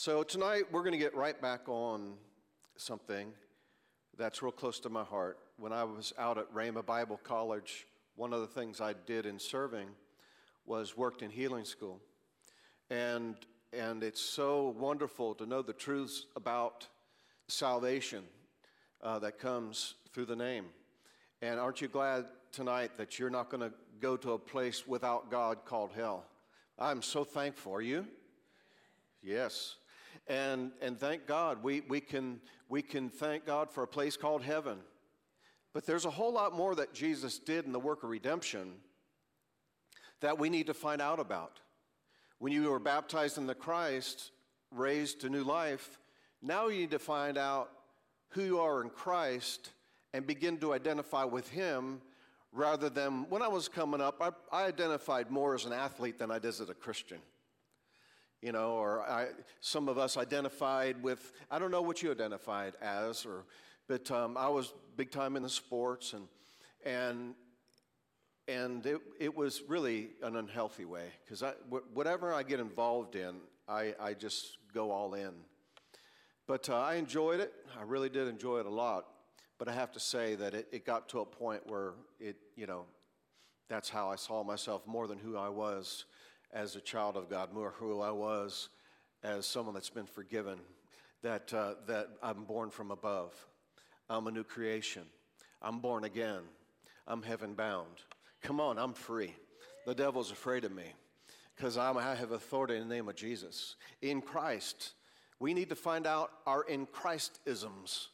So tonight we're going to get right back on something that's real close to my heart. When I was out at Rhema Bible College, one of the things I did in serving was worked in healing school. And, and it's so wonderful to know the truths about salvation uh, that comes through the name. And aren't you glad tonight that you're not going to go to a place without God called hell? I'm so thankful. Are you? Yes. And, and thank God, we, we, can, we can thank God for a place called heaven. But there's a whole lot more that Jesus did in the work of redemption that we need to find out about. When you were baptized in the Christ, raised to new life, now you need to find out who you are in Christ and begin to identify with Him rather than when I was coming up, I, I identified more as an athlete than I did as a Christian. You know, or I, some of us identified with, I don't know what you identified as, or, but um, I was big time in the sports and, and, and it, it was really an unhealthy way because whatever I get involved in, I, I just go all in. But uh, I enjoyed it. I really did enjoy it a lot. But I have to say that it, it got to a point where it, you know, that's how I saw myself more than who I was as a child of God, more who I was as someone that's been forgiven, that, uh, that I'm born from above. I'm a new creation. I'm born again. I'm heaven bound. Come on, I'm free. The devil's afraid of me because I have authority in the name of Jesus. In Christ, we need to find out our in Christ isms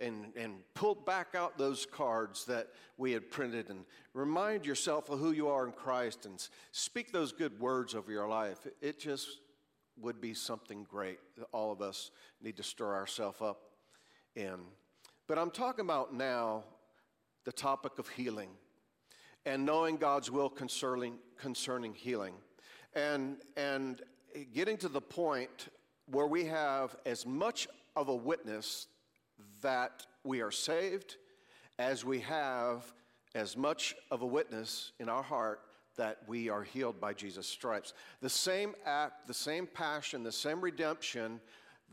and, and pull back out those cards that we had printed and remind yourself of who you are in Christ and speak those good words over your life. It just would be something great that all of us need to stir ourselves up in. But I'm talking about now the topic of healing and knowing God's will concerning, concerning healing. And, and getting to the point where we have as much of a witness that we are saved as we have as much of a witness in our heart that we are healed by Jesus' stripes. The same act, the same passion, the same redemption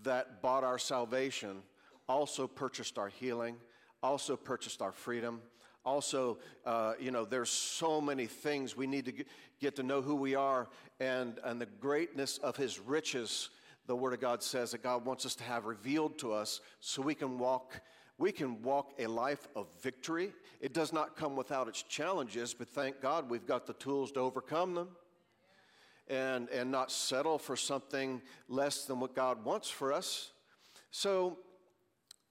that bought our salvation also purchased our healing, also purchased our freedom. Also, uh, you know, there's so many things we need to get to know who we are and, and the greatness of His riches the Word of God says that God wants us to have revealed to us so we can walk. We can walk a life of victory. It does not come without its challenges, but thank God we've got the tools to overcome them and, and not settle for something less than what God wants for us. So,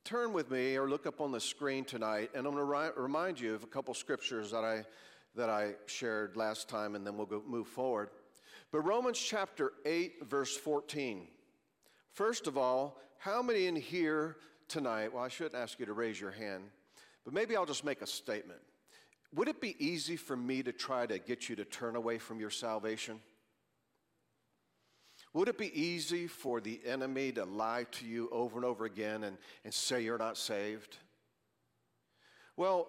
turn with me or look up on the screen tonight, and I'm going to ri- remind you of a couple scriptures that I, that I shared last time, and then we'll go, move forward. But Romans chapter 8, verse 14. First of all, how many in here tonight? Well, I shouldn't ask you to raise your hand, but maybe I'll just make a statement. Would it be easy for me to try to get you to turn away from your salvation? Would it be easy for the enemy to lie to you over and over again and, and say you're not saved? Well,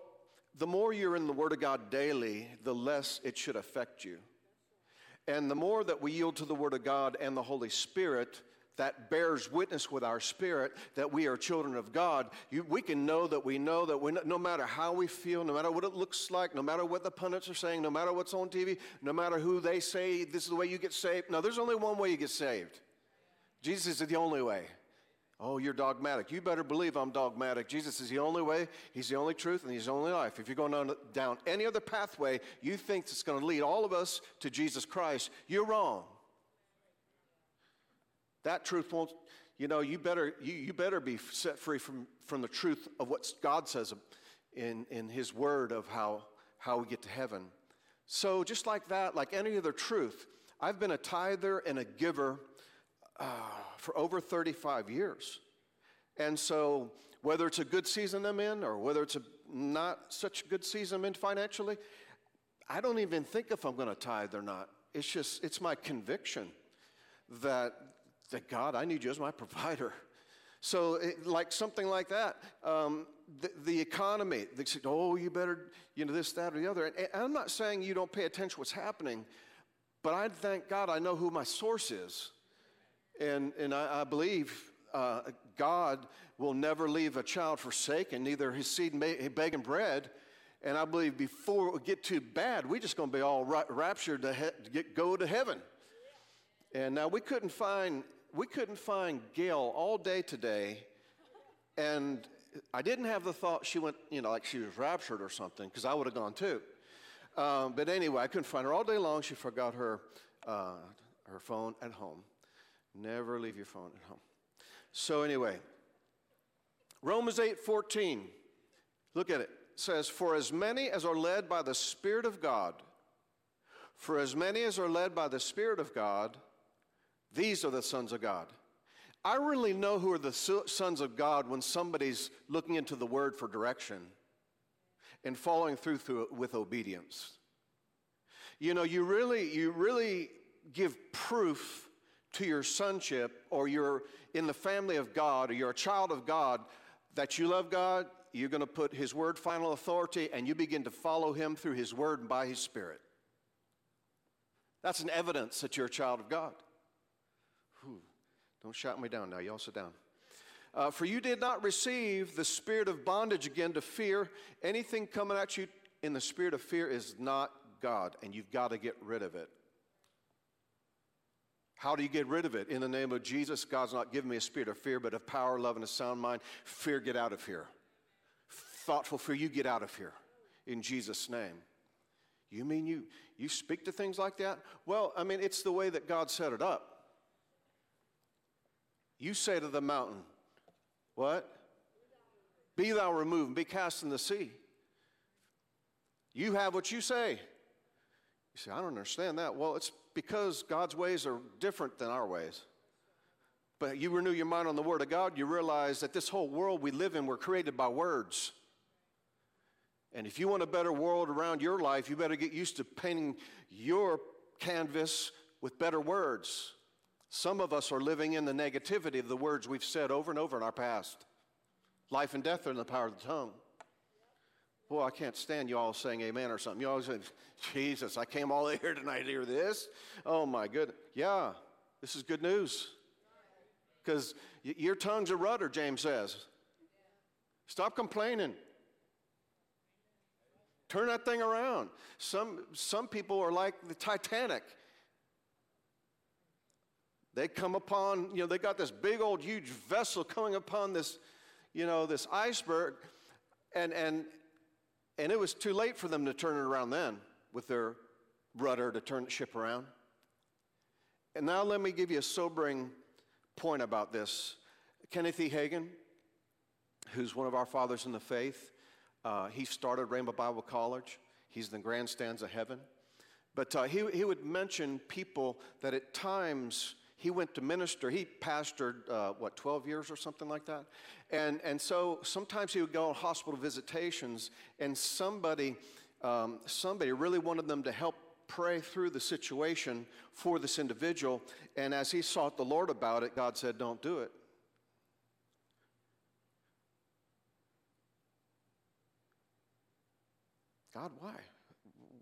the more you're in the Word of God daily, the less it should affect you. And the more that we yield to the Word of God and the Holy Spirit, that bears witness with our spirit that we are children of God, you, we can know that we know that we, no matter how we feel, no matter what it looks like, no matter what the pundits are saying, no matter what's on TV, no matter who they say this is the way you get saved. No, there's only one way you get saved. Jesus is the only way. Oh, you're dogmatic. You better believe I'm dogmatic. Jesus is the only way, He's the only truth, and He's the only life. If you're going down, down any other pathway you think it's going to lead all of us to Jesus Christ, you're wrong. That truth won't, you know, you better, you, you better be set free from, from the truth of what God says in, in His Word of how, how we get to heaven. So, just like that, like any other truth, I've been a tither and a giver uh, for over 35 years. And so, whether it's a good season I'm in or whether it's a not such a good season I'm in financially, I don't even think if I'm going to tithe or not. It's just, it's my conviction that that God, I need you as my provider. So, it, like something like that, um, the, the, economy, they say, oh, you better, you know, this, that, or the other. And, and I'm not saying you don't pay attention to what's happening, but I thank God I know who my source is. And, and I, I believe uh, God will never leave a child forsaken, neither his seed begging bread. And I believe before we get too bad, we're just going to be all ra- raptured to, he- to get, go to heaven. And now we couldn't find we couldn't find Gail all day today, and I didn't have the thought she went, you know, like she was raptured or something, because I would have gone too. Um, but anyway, I couldn't find her all day long. She forgot her uh, her phone at home. Never leave your phone at home. So anyway, Romans 8 14. Look at it. it. says, For as many as are led by the Spirit of God, for as many as are led by the Spirit of God, these are the sons of God. I really know who are the sons of God when somebody's looking into the word for direction and following through, through with obedience. You know, you really, you really give proof to your sonship or you're in the family of God or you're a child of God that you love God, you're going to put His Word final authority and you begin to follow Him through His Word and by His Spirit. That's an evidence that you're a child of God. Don't shout me down now. Y'all sit down. Uh, for you did not receive the spirit of bondage again to fear. Anything coming at you in the spirit of fear is not God, and you've got to get rid of it. How do you get rid of it? In the name of Jesus, God's not giving me a spirit of fear, but of power, love, and a sound mind. Fear, get out of here. Thoughtful fear, you get out of here. In Jesus' name. You mean you, you speak to things like that? Well, I mean, it's the way that God set it up. You say to the mountain, What? Be thou removed and be cast in the sea. You have what you say. You say, I don't understand that. Well, it's because God's ways are different than our ways. But you renew your mind on the Word of God, you realize that this whole world we live in, we're created by words. And if you want a better world around your life, you better get used to painting your canvas with better words. Some of us are living in the negativity of the words we've said over and over in our past. Life and death are in the power of the tongue. Boy, I can't stand you all saying amen or something. You always say, Jesus, I came all the here tonight to hear this. Oh my goodness. Yeah, this is good news. Because your tongue's a rudder, James says. Stop complaining. Turn that thing around. Some, some people are like the Titanic. They come upon, you know, they got this big old huge vessel coming upon this, you know, this iceberg, and, and, and it was too late for them to turn it around then with their rudder to turn the ship around. And now let me give you a sobering point about this. Kenneth E. Hagin, who's one of our fathers in the faith, uh, he started Rhema Bible College. He's in the grandstands of heaven. But uh, he, he would mention people that at times he went to minister. He pastored, uh, what, 12 years or something like that? And, and so sometimes he would go on hospital visitations, and somebody, um, somebody really wanted them to help pray through the situation for this individual. And as he sought the Lord about it, God said, Don't do it. God, why?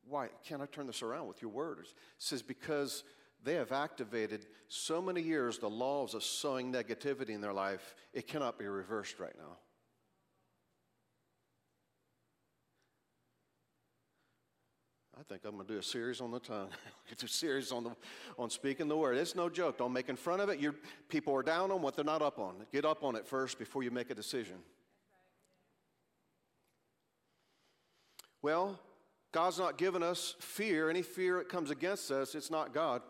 Why can't I turn this around with your words? It says, Because they have activated so many years the laws of sowing negativity in their life, it cannot be reversed right now. I think I'm going to do a series on the tongue. do a series on, the, on speaking the word. It's no joke. Don't make in front of it. Your people are down on what they're not up on. Get up on it first before you make a decision. Well, God's not given us fear. Any fear that comes against us, it's not God.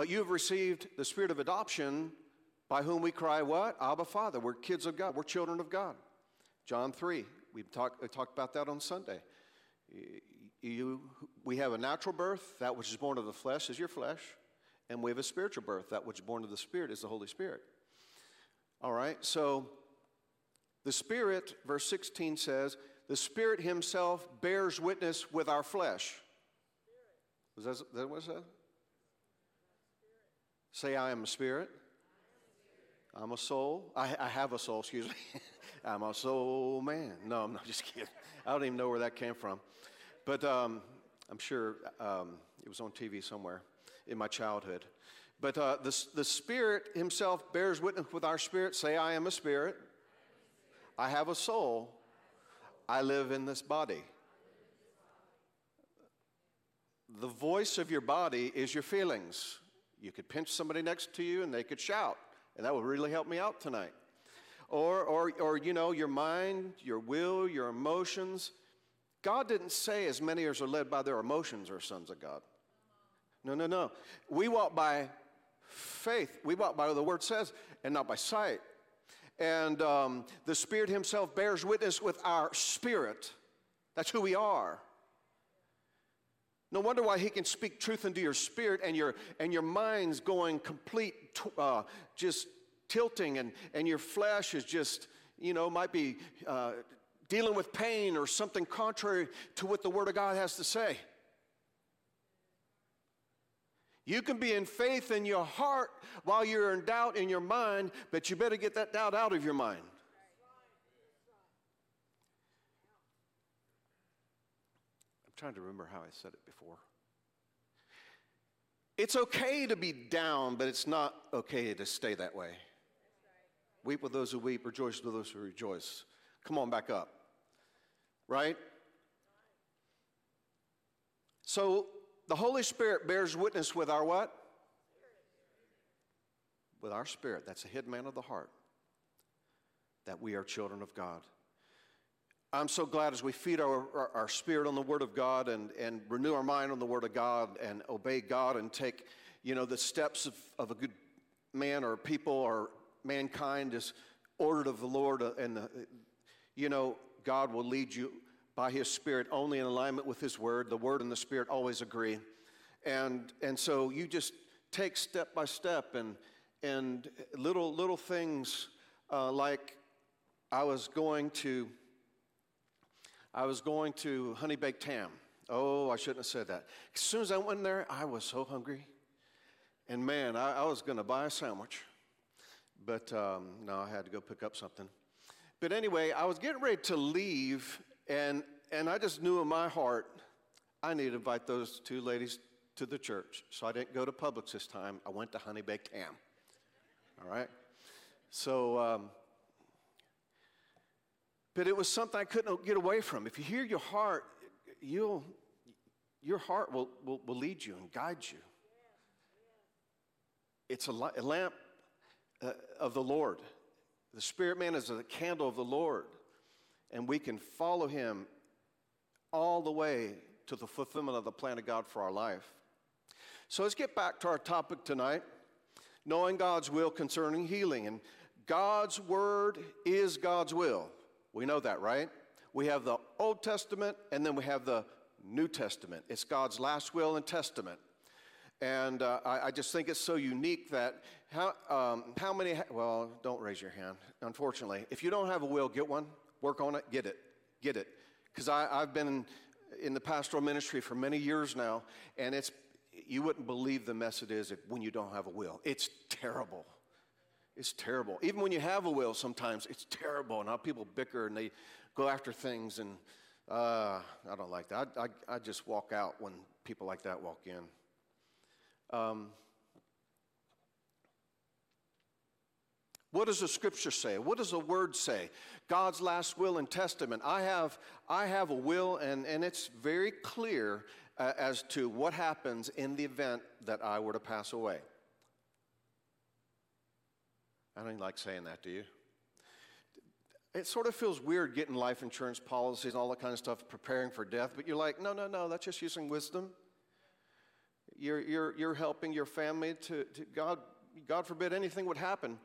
But you have received the spirit of adoption by whom we cry, What? Abba, Father. We're kids of God. We're children of God. John 3. We talked, we talked about that on Sunday. You, we have a natural birth. That which is born of the flesh is your flesh. And we have a spiritual birth. That which is born of the Spirit is the Holy Spirit. All right, so the Spirit, verse 16 says, the Spirit Himself bears witness with our flesh. Was that, that what it said? Say, I am a spirit. I'm a soul. I, I have a soul, excuse me. I'm a soul man. No, I'm not just kidding. I don't even know where that came from. But um, I'm sure um, it was on TV somewhere in my childhood. But uh, the, the Spirit Himself bears witness with our spirit. Say, I am a spirit. I have a soul. I live in this body. The voice of your body is your feelings. You could pinch somebody next to you and they could shout, and that would really help me out tonight. Or, or, or you know, your mind, your will, your emotions. God didn't say as many as are led by their emotions are sons of God. No, no, no. We walk by faith. We walk by what the word says and not by sight. And um, the Spirit Himself bears witness with our spirit. That's who we are. No wonder why He can speak truth into your spirit and your, and your mind's going complete, uh, just tilting, and, and your flesh is just, you know, might be uh, dealing with pain or something contrary to what the Word of God has to say. You can be in faith in your heart while you're in doubt in your mind, but you better get that doubt out of your mind. Trying to remember how I said it before. It's okay to be down, but it's not okay to stay that way. Weep with those who weep, rejoice with those who rejoice. Come on, back up. Right? So the Holy Spirit bears witness with our what? With our spirit. That's a hidden man of the heart. That we are children of God. I'm so glad as we feed our, our, our, spirit on the Word of God and, and renew our mind on the Word of God and obey God and take, you know, the steps of, of a good man or people or mankind is ordered of the Lord and, the, you know, God will lead you by His Spirit only in alignment with His Word. The Word and the Spirit always agree. And, and so you just take step by step and, and little, little things uh, like I was going to, I was going to Honey Baked Ham. Oh, I shouldn't have said that. As soon as I went there, I was so hungry. And man, I, I was going to buy a sandwich. But um, no, I had to go pick up something. But anyway, I was getting ready to leave, and, and I just knew in my heart I need to invite those two ladies to the church. So I didn't go to Publix this time. I went to Honey Baked Ham. All right? So, um, but it was something I couldn't get away from. If you hear your heart, you'll, your heart will, will, will lead you and guide you. It's a, a lamp uh, of the Lord. The spirit man is a candle of the Lord, and we can follow him all the way to the fulfillment of the plan of God for our life. So let's get back to our topic tonight knowing God's will concerning healing. And God's word is God's will. We know that, right? We have the Old Testament and then we have the New Testament. It's God's last will and testament. And uh, I, I, just think it's so unique that how, um, how many, ha- well, don't raise your hand, unfortunately. If you don't have a will, get one, work on it, get it, get it. Because I've been in, in the pastoral ministry for many years now, and it's, you wouldn't believe the mess it is if, when you don't have a will. It's terrible. It's terrible. Even when you have a will, sometimes it's terrible. And how people bicker and they go after things, and uh, I don't like that. I, I, I just walk out when people like that walk in. Um, what does the scripture say? What does the word say? God's last will and testament. I have, I have a will, and, and it's very clear uh, as to what happens in the event that I were to pass away. I don't like saying that, do you? It sort of feels weird getting life insurance policies and all that kind of stuff, preparing for death, but you're like, no, no, no, that's just using wisdom. You're, you're, you're helping your family to, to God, God forbid anything would happen.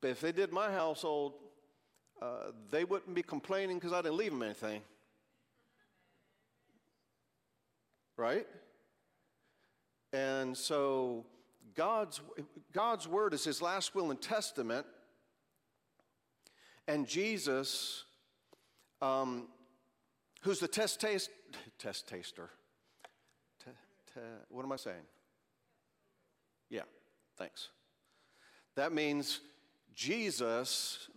But if they did my household, uh, they wouldn't be complaining because I didn't leave them anything. Right? And so God's, God's word is his last will and testament. And Jesus, um, who's the test, taste, test taster, what am I saying? Yeah, thanks. That means Jesus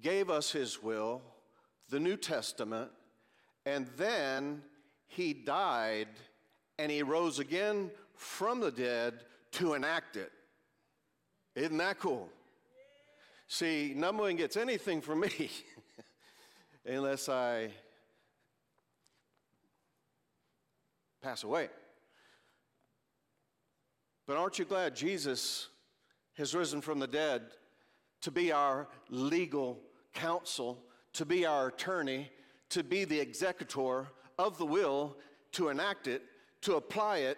gave us his will, the New Testament, and then he died and he rose again from the dead to enact it. Isn't that cool? See, no one gets anything from me unless I pass away. But aren't you glad Jesus has risen from the dead to be our legal counsel, to be our attorney, to be the executor of the will, to enact it, to apply it,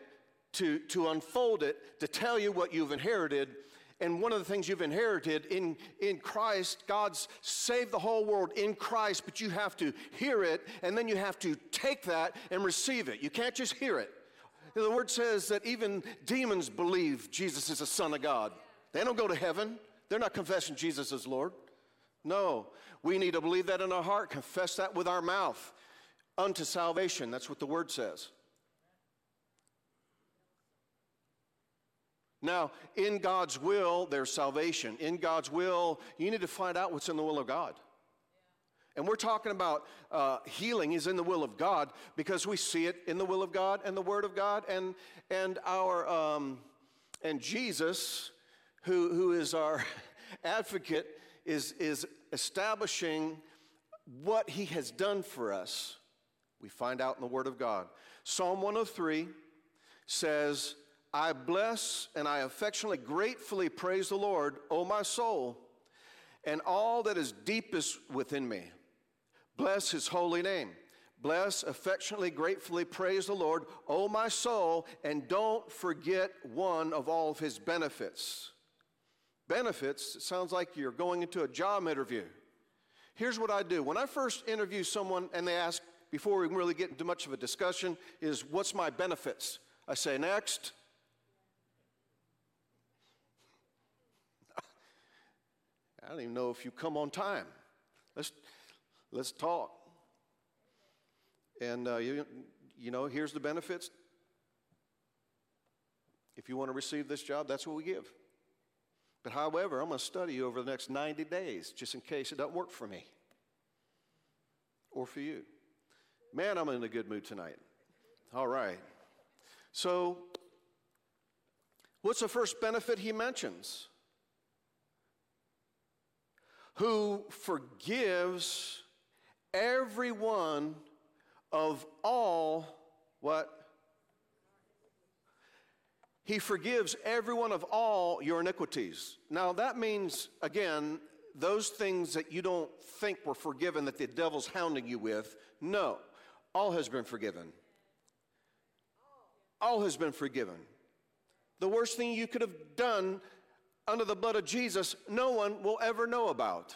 to, to unfold it, to tell you what you've inherited. And one of the things you've inherited in, in Christ, God's saved the whole world in Christ, but you have to hear it and then you have to take that and receive it. You can't just hear it. The word says that even demons believe Jesus is the Son of God. They don't go to heaven, they're not confessing Jesus as Lord. No, we need to believe that in our heart, confess that with our mouth unto salvation. That's what the word says. Now, in God's will, there's salvation. In God's will, you need to find out what's in the will of God. And we're talking about uh, healing is in the will of God because we see it in the will of God and the Word of God and and our um, and Jesus, who who is our advocate, is is establishing what He has done for us. We find out in the Word of God. Psalm 103 says, "I bless and I affectionately, gratefully praise the Lord, O my soul." And all that is deepest within me. Bless his holy name. Bless, affectionately, gratefully praise the Lord, O my soul, and don't forget one of all of his benefits. Benefits, it sounds like you're going into a job interview. Here's what I do when I first interview someone and they ask, before we really get into much of a discussion, is what's my benefits? I say, next. I don't even know if you come on time. Let's, Let's talk. And, uh, you, you know, here's the benefits. If you want to receive this job, that's what we give. But however, I'm going to study you over the next 90 days just in case it doesn't work for me or for you. Man, I'm in a good mood tonight. All right. So, what's the first benefit he mentions? Who forgives every one of all what? He forgives every one of all your iniquities. Now, that means, again, those things that you don't think were forgiven that the devil's hounding you with. No, all has been forgiven. All has been forgiven. The worst thing you could have done under the blood of Jesus, no one will ever know about.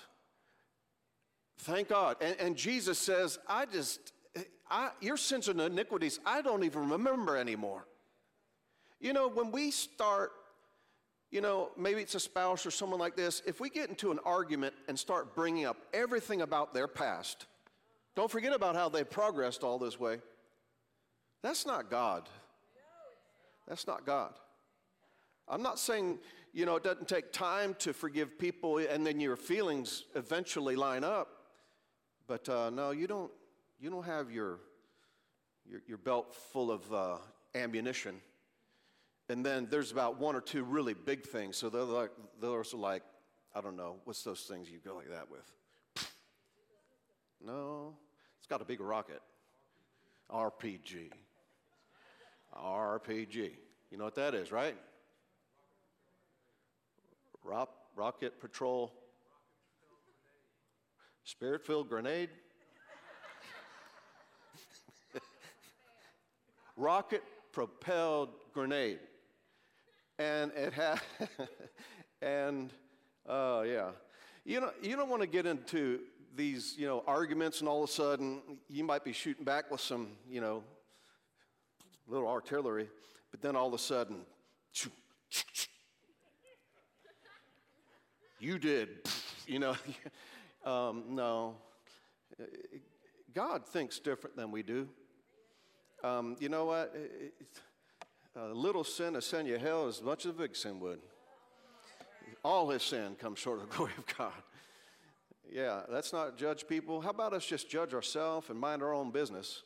Thank God. And, and Jesus says, I just, I, your sins and iniquities, I don't even remember anymore. You know, when we start, you know, maybe it's a spouse or someone like this, if we get into an argument and start bringing up everything about their past, don't forget about how they progressed all this way. That's not God. That's not God. I'm not saying, you know, it doesn't take time to forgive people and then your feelings eventually line up. But uh, no, you don't, you don't have your, your, your belt full of uh, ammunition. And then there's about one or two really big things. So they're like, those are also like, I don't know, what's those things you go like that with? No, it's got a big rocket. RPG. RPG. You know what that is, right? Rock, rocket Patrol Spirit filled grenade? Rocket propelled grenade. And it had, and uh, yeah. You know, you don't want to get into these, you know, arguments and all of a sudden you might be shooting back with some, you know, little artillery, but then all of a sudden, you did, you know. Um, no. God thinks different than we do. Um, you know what? A little sin will send you hell as much as a big sin would. All his sin comes short of the glory of God. Yeah, let's not judge people. How about us just judge ourselves and mind our own business?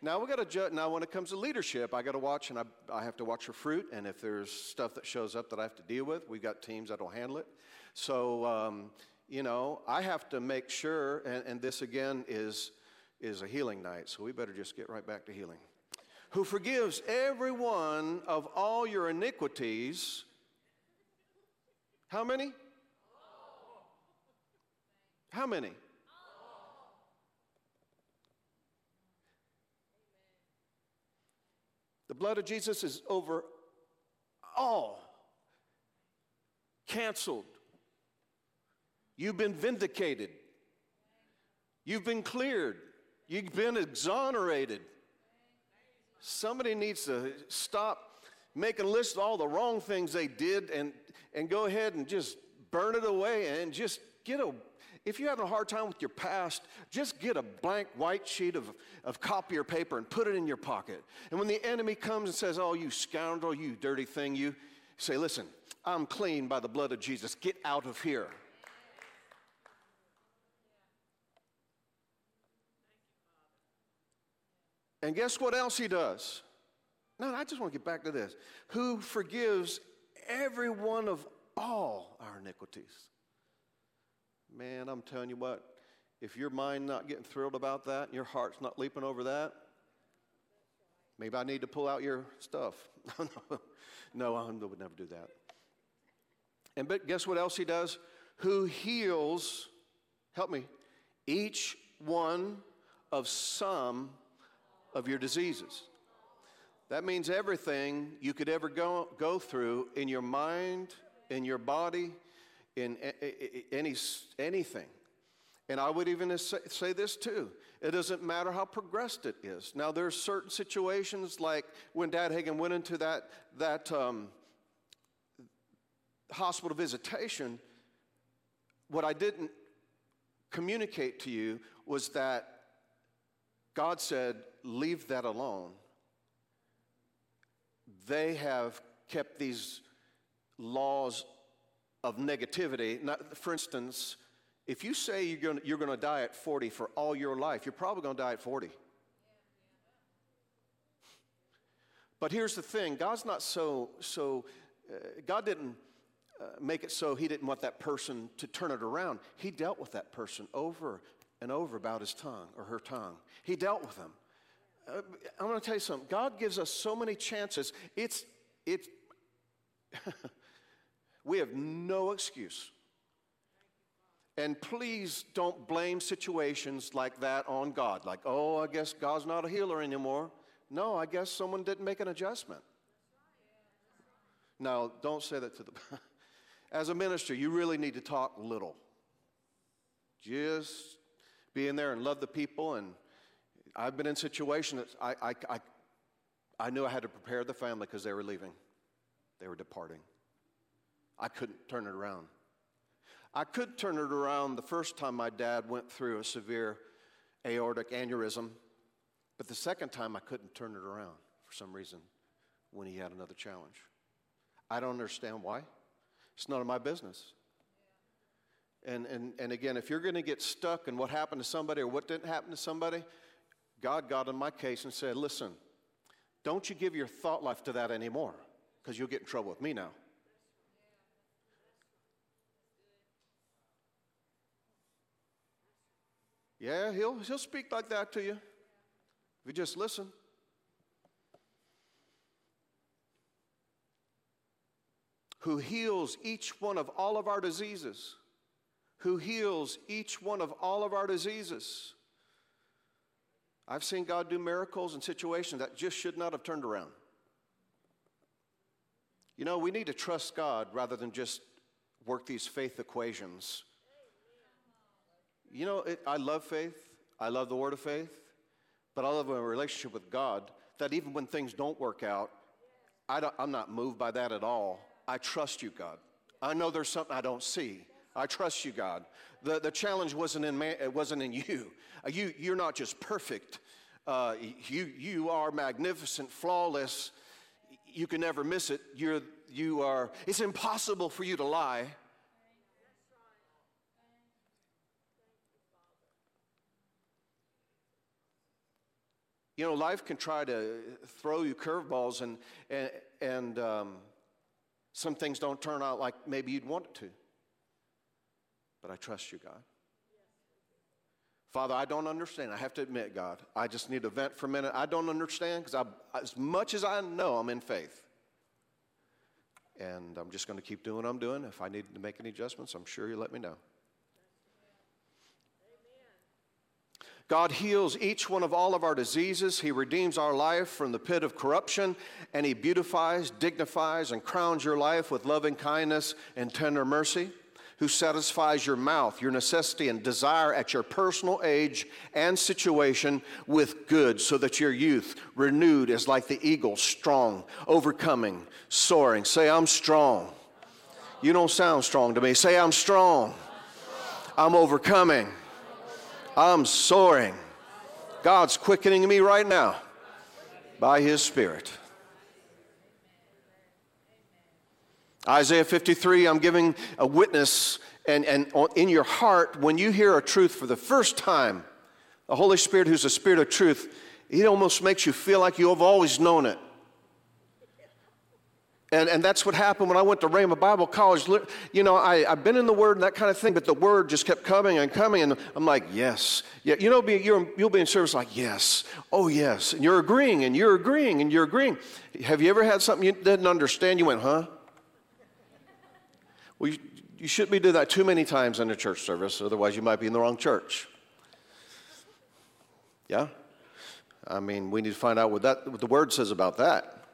Now we got to judge. Now when it comes to leadership, I got to watch, and I, I have to watch for fruit. And if there's stuff that shows up that I have to deal with, we've got teams that'll handle it. So um, you know, I have to make sure. And, and this again is is a healing night, so we better just get right back to healing. Who forgives every one of all your iniquities. How many? How many? The blood of Jesus is over all. Canceled. You've been vindicated. You've been cleared. You've been exonerated. Somebody needs to stop making a list of all the wrong things they did and, and go ahead and just burn it away and just get a if you're having a hard time with your past, just get a blank white sheet of, of copier paper and put it in your pocket. And when the enemy comes and says, Oh, you scoundrel, you dirty thing, you say, Listen, I'm clean by the blood of Jesus. Get out of here. And guess what else he does? No, I just want to get back to this. Who forgives every one of all our iniquities. Man, I'm telling you what, if your mind not getting thrilled about that, and your heart's not leaping over that, maybe I need to pull out your stuff. no, no, I would never do that. And but guess what else he does? Who heals, help me, each one of some of your diseases. That means everything you could ever go, go through in your mind, in your body, in any, anything. And I would even say this too. It doesn't matter how progressed it is. Now, there's certain situations like when Dad Hagin went into that, that um, hospital visitation, what I didn't communicate to you was that God said, leave that alone. They have kept these laws of negativity. Not, for instance, if you say you're going you're to die at 40 for all your life, you're probably going to die at 40. But here's the thing God's not so, so uh, God didn't uh, make it so He didn't want that person to turn it around. He dealt with that person over and over about his tongue or her tongue. He dealt with them. I'm going to tell you something. God gives us so many chances. It's, it's, We have no excuse. And please don't blame situations like that on God. Like, oh, I guess God's not a healer anymore. No, I guess someone didn't make an adjustment. Now, don't say that to the. As a minister, you really need to talk little. Just be in there and love the people. And I've been in situations I, I, I, I knew I had to prepare the family because they were leaving, they were departing. I couldn't turn it around. I could turn it around the first time my dad went through a severe aortic aneurysm, but the second time I couldn't turn it around for some reason when he had another challenge. I don't understand why. It's none of my business. And, and, and again, if you're going to get stuck in what happened to somebody or what didn't happen to somebody, God got in my case and said, Listen, don't you give your thought life to that anymore because you'll get in trouble with me now. Yeah, he'll, he'll speak like that to you if you just listen. Who heals each one of all of our diseases. Who heals each one of all of our diseases. I've seen God do miracles in situations that just should not have turned around. You know, we need to trust God rather than just work these faith equations you know, it, I love faith. I love the word of faith. But I love a relationship with God that even when things don't work out, I am not moved by that at all. I trust you, God. I know there's something I don't see. I trust you, God. The, the challenge wasn't in, man, it wasn't in you. Uh, you. You're not just perfect. Uh, you, you are magnificent, flawless. You can never miss it. You're, you are, it's impossible for you to lie. You know, life can try to throw you curveballs, and, and, and um, some things don't turn out like maybe you'd want it to. But I trust you, God. Father, I don't understand. I have to admit, God, I just need to vent for a minute. I don't understand because as much as I know, I'm in faith. And I'm just going to keep doing what I'm doing. If I need to make any adjustments, I'm sure you let me know. God heals each one of all of our diseases. He redeems our life from the pit of corruption, and He beautifies, dignifies, and crowns your life with loving kindness and tender mercy. Who satisfies your mouth, your necessity, and desire at your personal age and situation with good, so that your youth, renewed, is like the eagle, strong, overcoming, soaring. Say, I'm strong. You don't sound strong to me. Say, I'm strong. I'm overcoming. I'm soaring. God's quickening me right now by His Spirit. Isaiah 53, I'm giving a witness, and, and in your heart, when you hear a truth for the first time, the Holy Spirit, who's a spirit of truth, He almost makes you feel like you have always known it. And, and that's what happened when I went to Rhema Bible College. You know, I, I've been in the Word and that kind of thing, but the Word just kept coming and coming. And I'm like, yes. Yeah, you know, be, you will be in service like, yes. Oh, yes. And you're agreeing and you're agreeing and you're agreeing. Have you ever had something you didn't understand? You went, huh? Well, you, you shouldn't be doing that too many times in a church service, otherwise, you might be in the wrong church. Yeah? I mean, we need to find out what, that, what the Word says about that.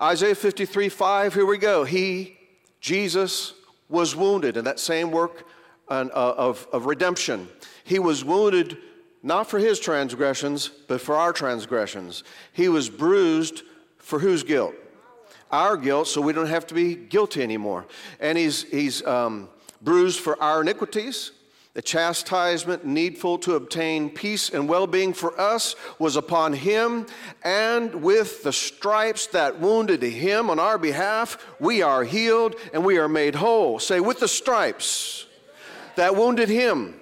Isaiah 53 5, here we go. He, Jesus, was wounded in that same work uh, of, of redemption. He was wounded not for his transgressions, but for our transgressions. He was bruised for whose guilt? Our guilt, so we don't have to be guilty anymore. And he's, he's um, bruised for our iniquities. The chastisement needful to obtain peace and well being for us was upon him, and with the stripes that wounded him on our behalf, we are healed and we are made whole. Say, with the stripes that wounded him,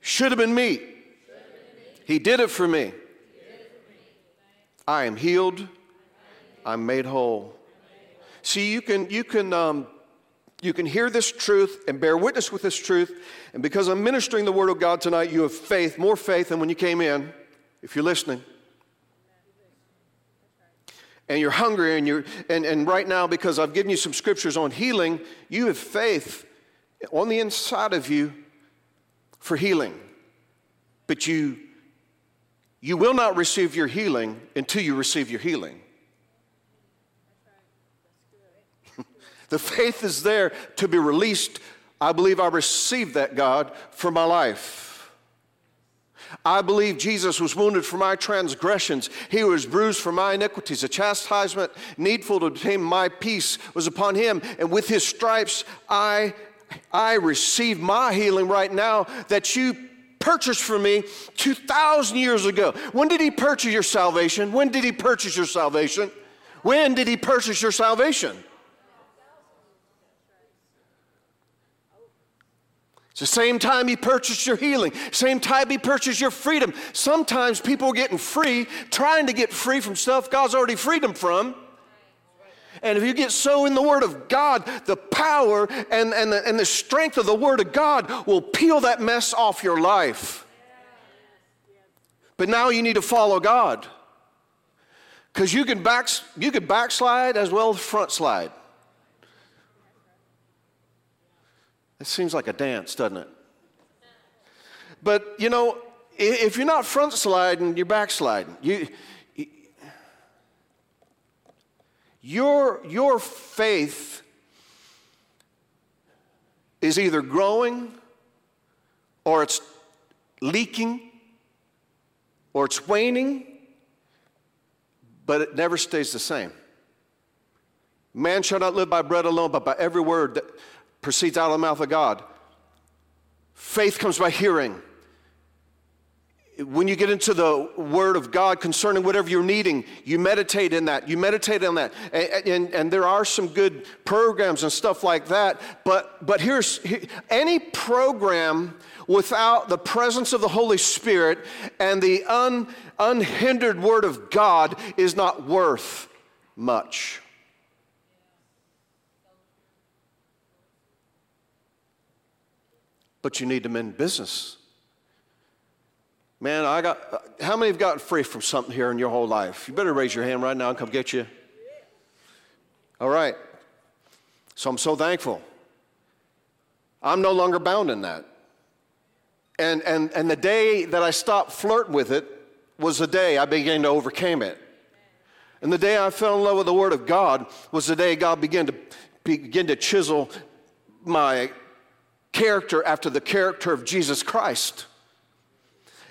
should have been me. He did it for me. I am healed, I'm made whole. See, you can, you can um, you can hear this truth and bear witness with this truth. And because I'm ministering the Word of God tonight, you have faith, more faith than when you came in, if you're listening. And you're hungry, and, you're, and, and right now, because I've given you some scriptures on healing, you have faith on the inside of you for healing. But you, you will not receive your healing until you receive your healing. The faith is there to be released. I believe I received that, God, for my life. I believe Jesus was wounded for my transgressions. He was bruised for my iniquities. The chastisement needful to obtain my peace was upon him. And with his stripes, I, I receive my healing right now that you purchased for me 2,000 years ago. When did he purchase your salvation? When did he purchase your salvation? When did he purchase your salvation? The same time he purchased your healing, same time he purchased your freedom. Sometimes people are getting free, trying to get free from stuff God's already freed them from. And if you get so in the Word of God, the power and, and, the, and the strength of the Word of God will peel that mess off your life. But now you need to follow God. Because you, can back, you can backslide as well as front slide. It seems like a dance, doesn't it? But, you know, if you're not front sliding, you're backsliding. You, your, your faith is either growing or it's leaking or it's waning, but it never stays the same. Man shall not live by bread alone, but by every word that proceeds out of the mouth of God. Faith comes by hearing. when you get into the Word of God concerning whatever you're needing, you meditate in that. You meditate on that. And, and, and, there are some good programs and stuff like that. But, but here's any program without the presence of the Holy Spirit and the un, unhindered Word of God is not worth much. But you need to mend business. Man, I got, how many have gotten free from something here in your whole life? You better raise your hand right now and come get you. All right. So I'm so thankful. I'm no longer bound in that. And, and, and the day that I stopped flirting with it was the day I began to overcome it. And the day I fell in love with the Word of God was the day God began to begin to chisel my character after the character of Jesus Christ.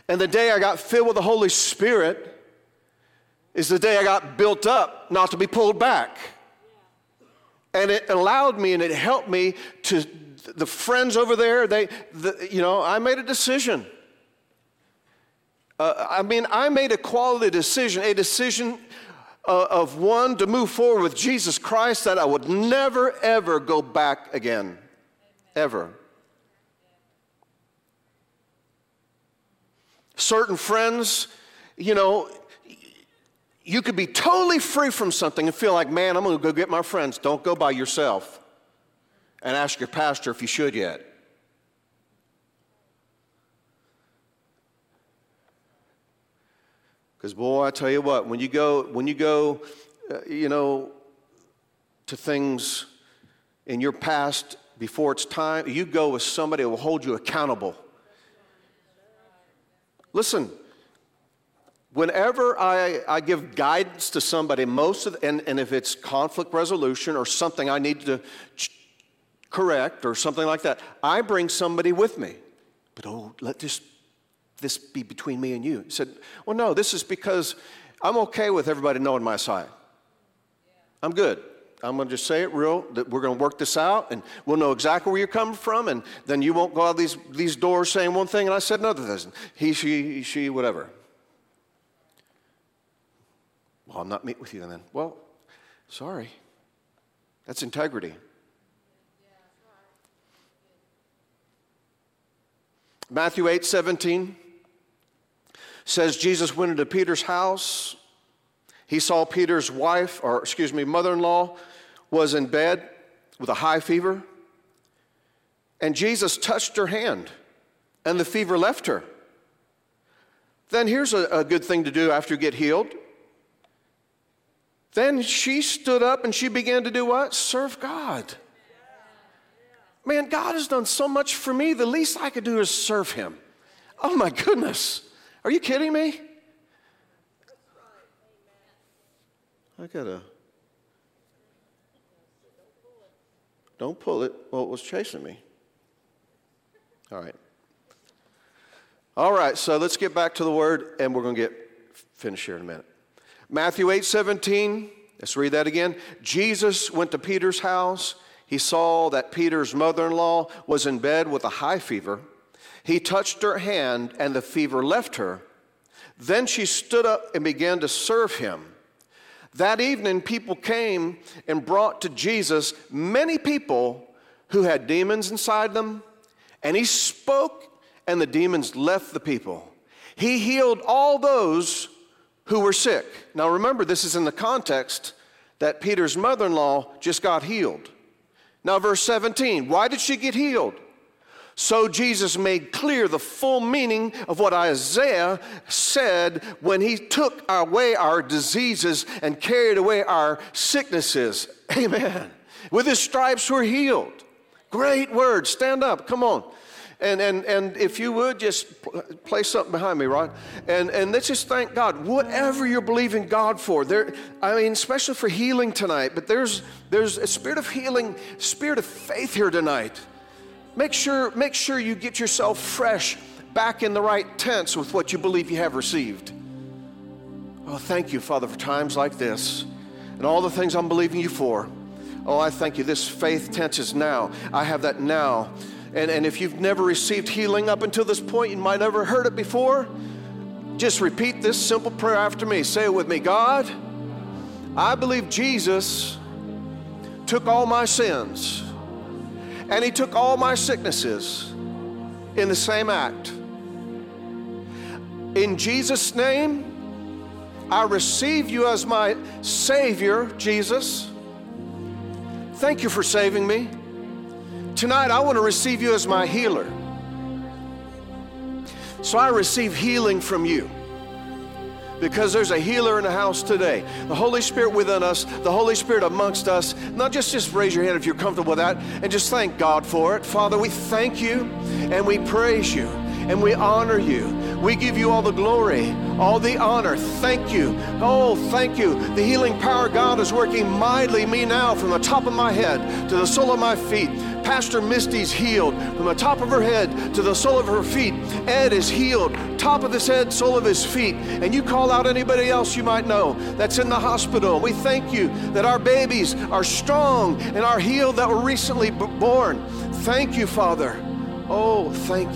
And the day I got filled with the Holy Spirit is the day I got built up not to be pulled back. And it allowed me and it helped me to, the friends over there, they, the, you know, I made a decision. Uh, I mean, I made a quality decision, a decision uh, of one to move forward with Jesus Christ that I would never, ever go back again. Ever. Certain friends, you know, you could be totally free from something and feel like, man, I'm going to go get my friends. Don't go by yourself and ask your pastor if you should yet. Because, boy, I tell you what, when you go, when you go, uh, you know, to things in your past before it's time, you go with somebody who will hold you accountable. Listen, whenever I, I give guidance to somebody, most of, the, and, and if it's conflict resolution or something I need to ch- correct or something like that, I bring somebody with me. But oh, let this, this be between me and you. He said, Well, no, this is because I'm okay with everybody knowing my side. I'm good. I'm going to just say it real that we're going to work this out and we'll know exactly where you're coming from and then you won't go out these, these doors saying one thing and I said another thing. He, she, she, whatever. Well, I'm not meet with you then. Well, sorry. That's integrity. Matthew 8 17 says Jesus went into Peter's house. He saw Peter's wife, or excuse me, mother in law, was in bed with a high fever, and Jesus touched her hand, and the fever left her. Then here's a, a good thing to do after you get healed. Then she stood up and she began to do what? Serve God. Man, God has done so much for me. The least I could do is serve Him. Oh my goodness. Are you kidding me? I gotta. Don't pull it. Well, it was chasing me. All right. All right, so let's get back to the word and we're going to get finished here in a minute. Matthew 8 17. Let's read that again. Jesus went to Peter's house. He saw that Peter's mother in law was in bed with a high fever. He touched her hand, and the fever left her. Then she stood up and began to serve him. That evening, people came and brought to Jesus many people who had demons inside them, and he spoke, and the demons left the people. He healed all those who were sick. Now, remember, this is in the context that Peter's mother in law just got healed. Now, verse 17 why did she get healed? So Jesus made clear the full meaning of what Isaiah said when he took away our diseases and carried away our sicknesses. Amen. With his stripes we're healed. Great word. Stand up. Come on. And, and, and if you would just play something behind me, right? And, and let's just thank God. Whatever you're believing God for, there, I mean, especially for healing tonight, but there's, there's a spirit of healing, spirit of faith here tonight. Make sure, make sure you get yourself fresh back in the right tense with what you believe you have received. Oh, thank you, Father, for times like this and all the things I'm believing you for. Oh, I thank you. This faith tense is now. I have that now. And, and if you've never received healing up until this point, you might never heard it before. Just repeat this simple prayer after me. Say it with me God, I believe Jesus took all my sins and he took all my sicknesses in the same act. In Jesus' name, I receive you as my Savior, Jesus. Thank you for saving me. Tonight, I want to receive you as my healer. So I receive healing from you because there's a healer in the house today. The Holy Spirit within us, the Holy Spirit amongst us. Not just just raise your hand if you're comfortable with that and just thank God for it. Father, we thank you and we praise you and we honor you. We give you all the glory, all the honor. Thank you. Oh, thank you. The healing power of God is working mightily me now from the top of my head to the sole of my feet. Pastor Misty's healed from the top of her head to the sole of her feet. Ed is healed, top of his head, sole of his feet. And you call out anybody else you might know that's in the hospital. We thank you that our babies are strong and are healed that were recently born. Thank you, Father. Oh, thank